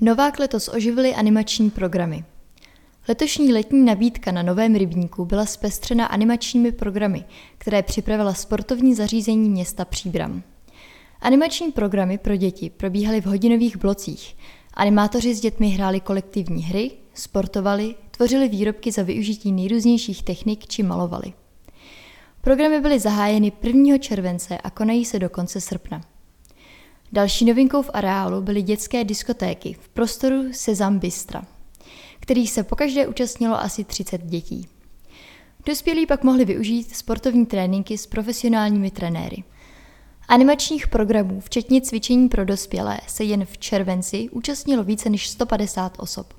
Novák letos oživili animační programy. Letošní letní nabídka na Novém rybníku byla zpestřena animačními programy, které připravila sportovní zařízení města Příbram. Animační programy pro děti probíhaly v hodinových blocích. Animátoři s dětmi hráli kolektivní hry, sportovali, tvořili výrobky za využití nejrůznějších technik či malovali. Programy byly zahájeny 1. července a konají se do konce srpna. Další novinkou v areálu byly dětské diskotéky v prostoru Sezam Bystra, kterých se pokaždé účastnilo asi 30 dětí. Dospělí pak mohli využít sportovní tréninky s profesionálními trenéry. Animačních programů, včetně cvičení pro dospělé, se jen v červenci účastnilo více než 150 osob.